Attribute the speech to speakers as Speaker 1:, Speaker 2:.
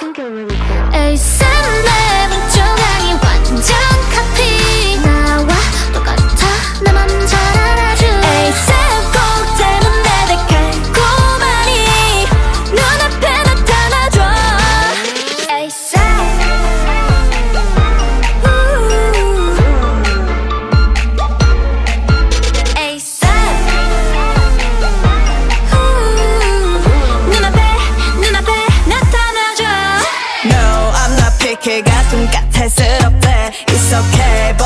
Speaker 1: think I really
Speaker 2: 개가 좀 까탈스럽대 It's okay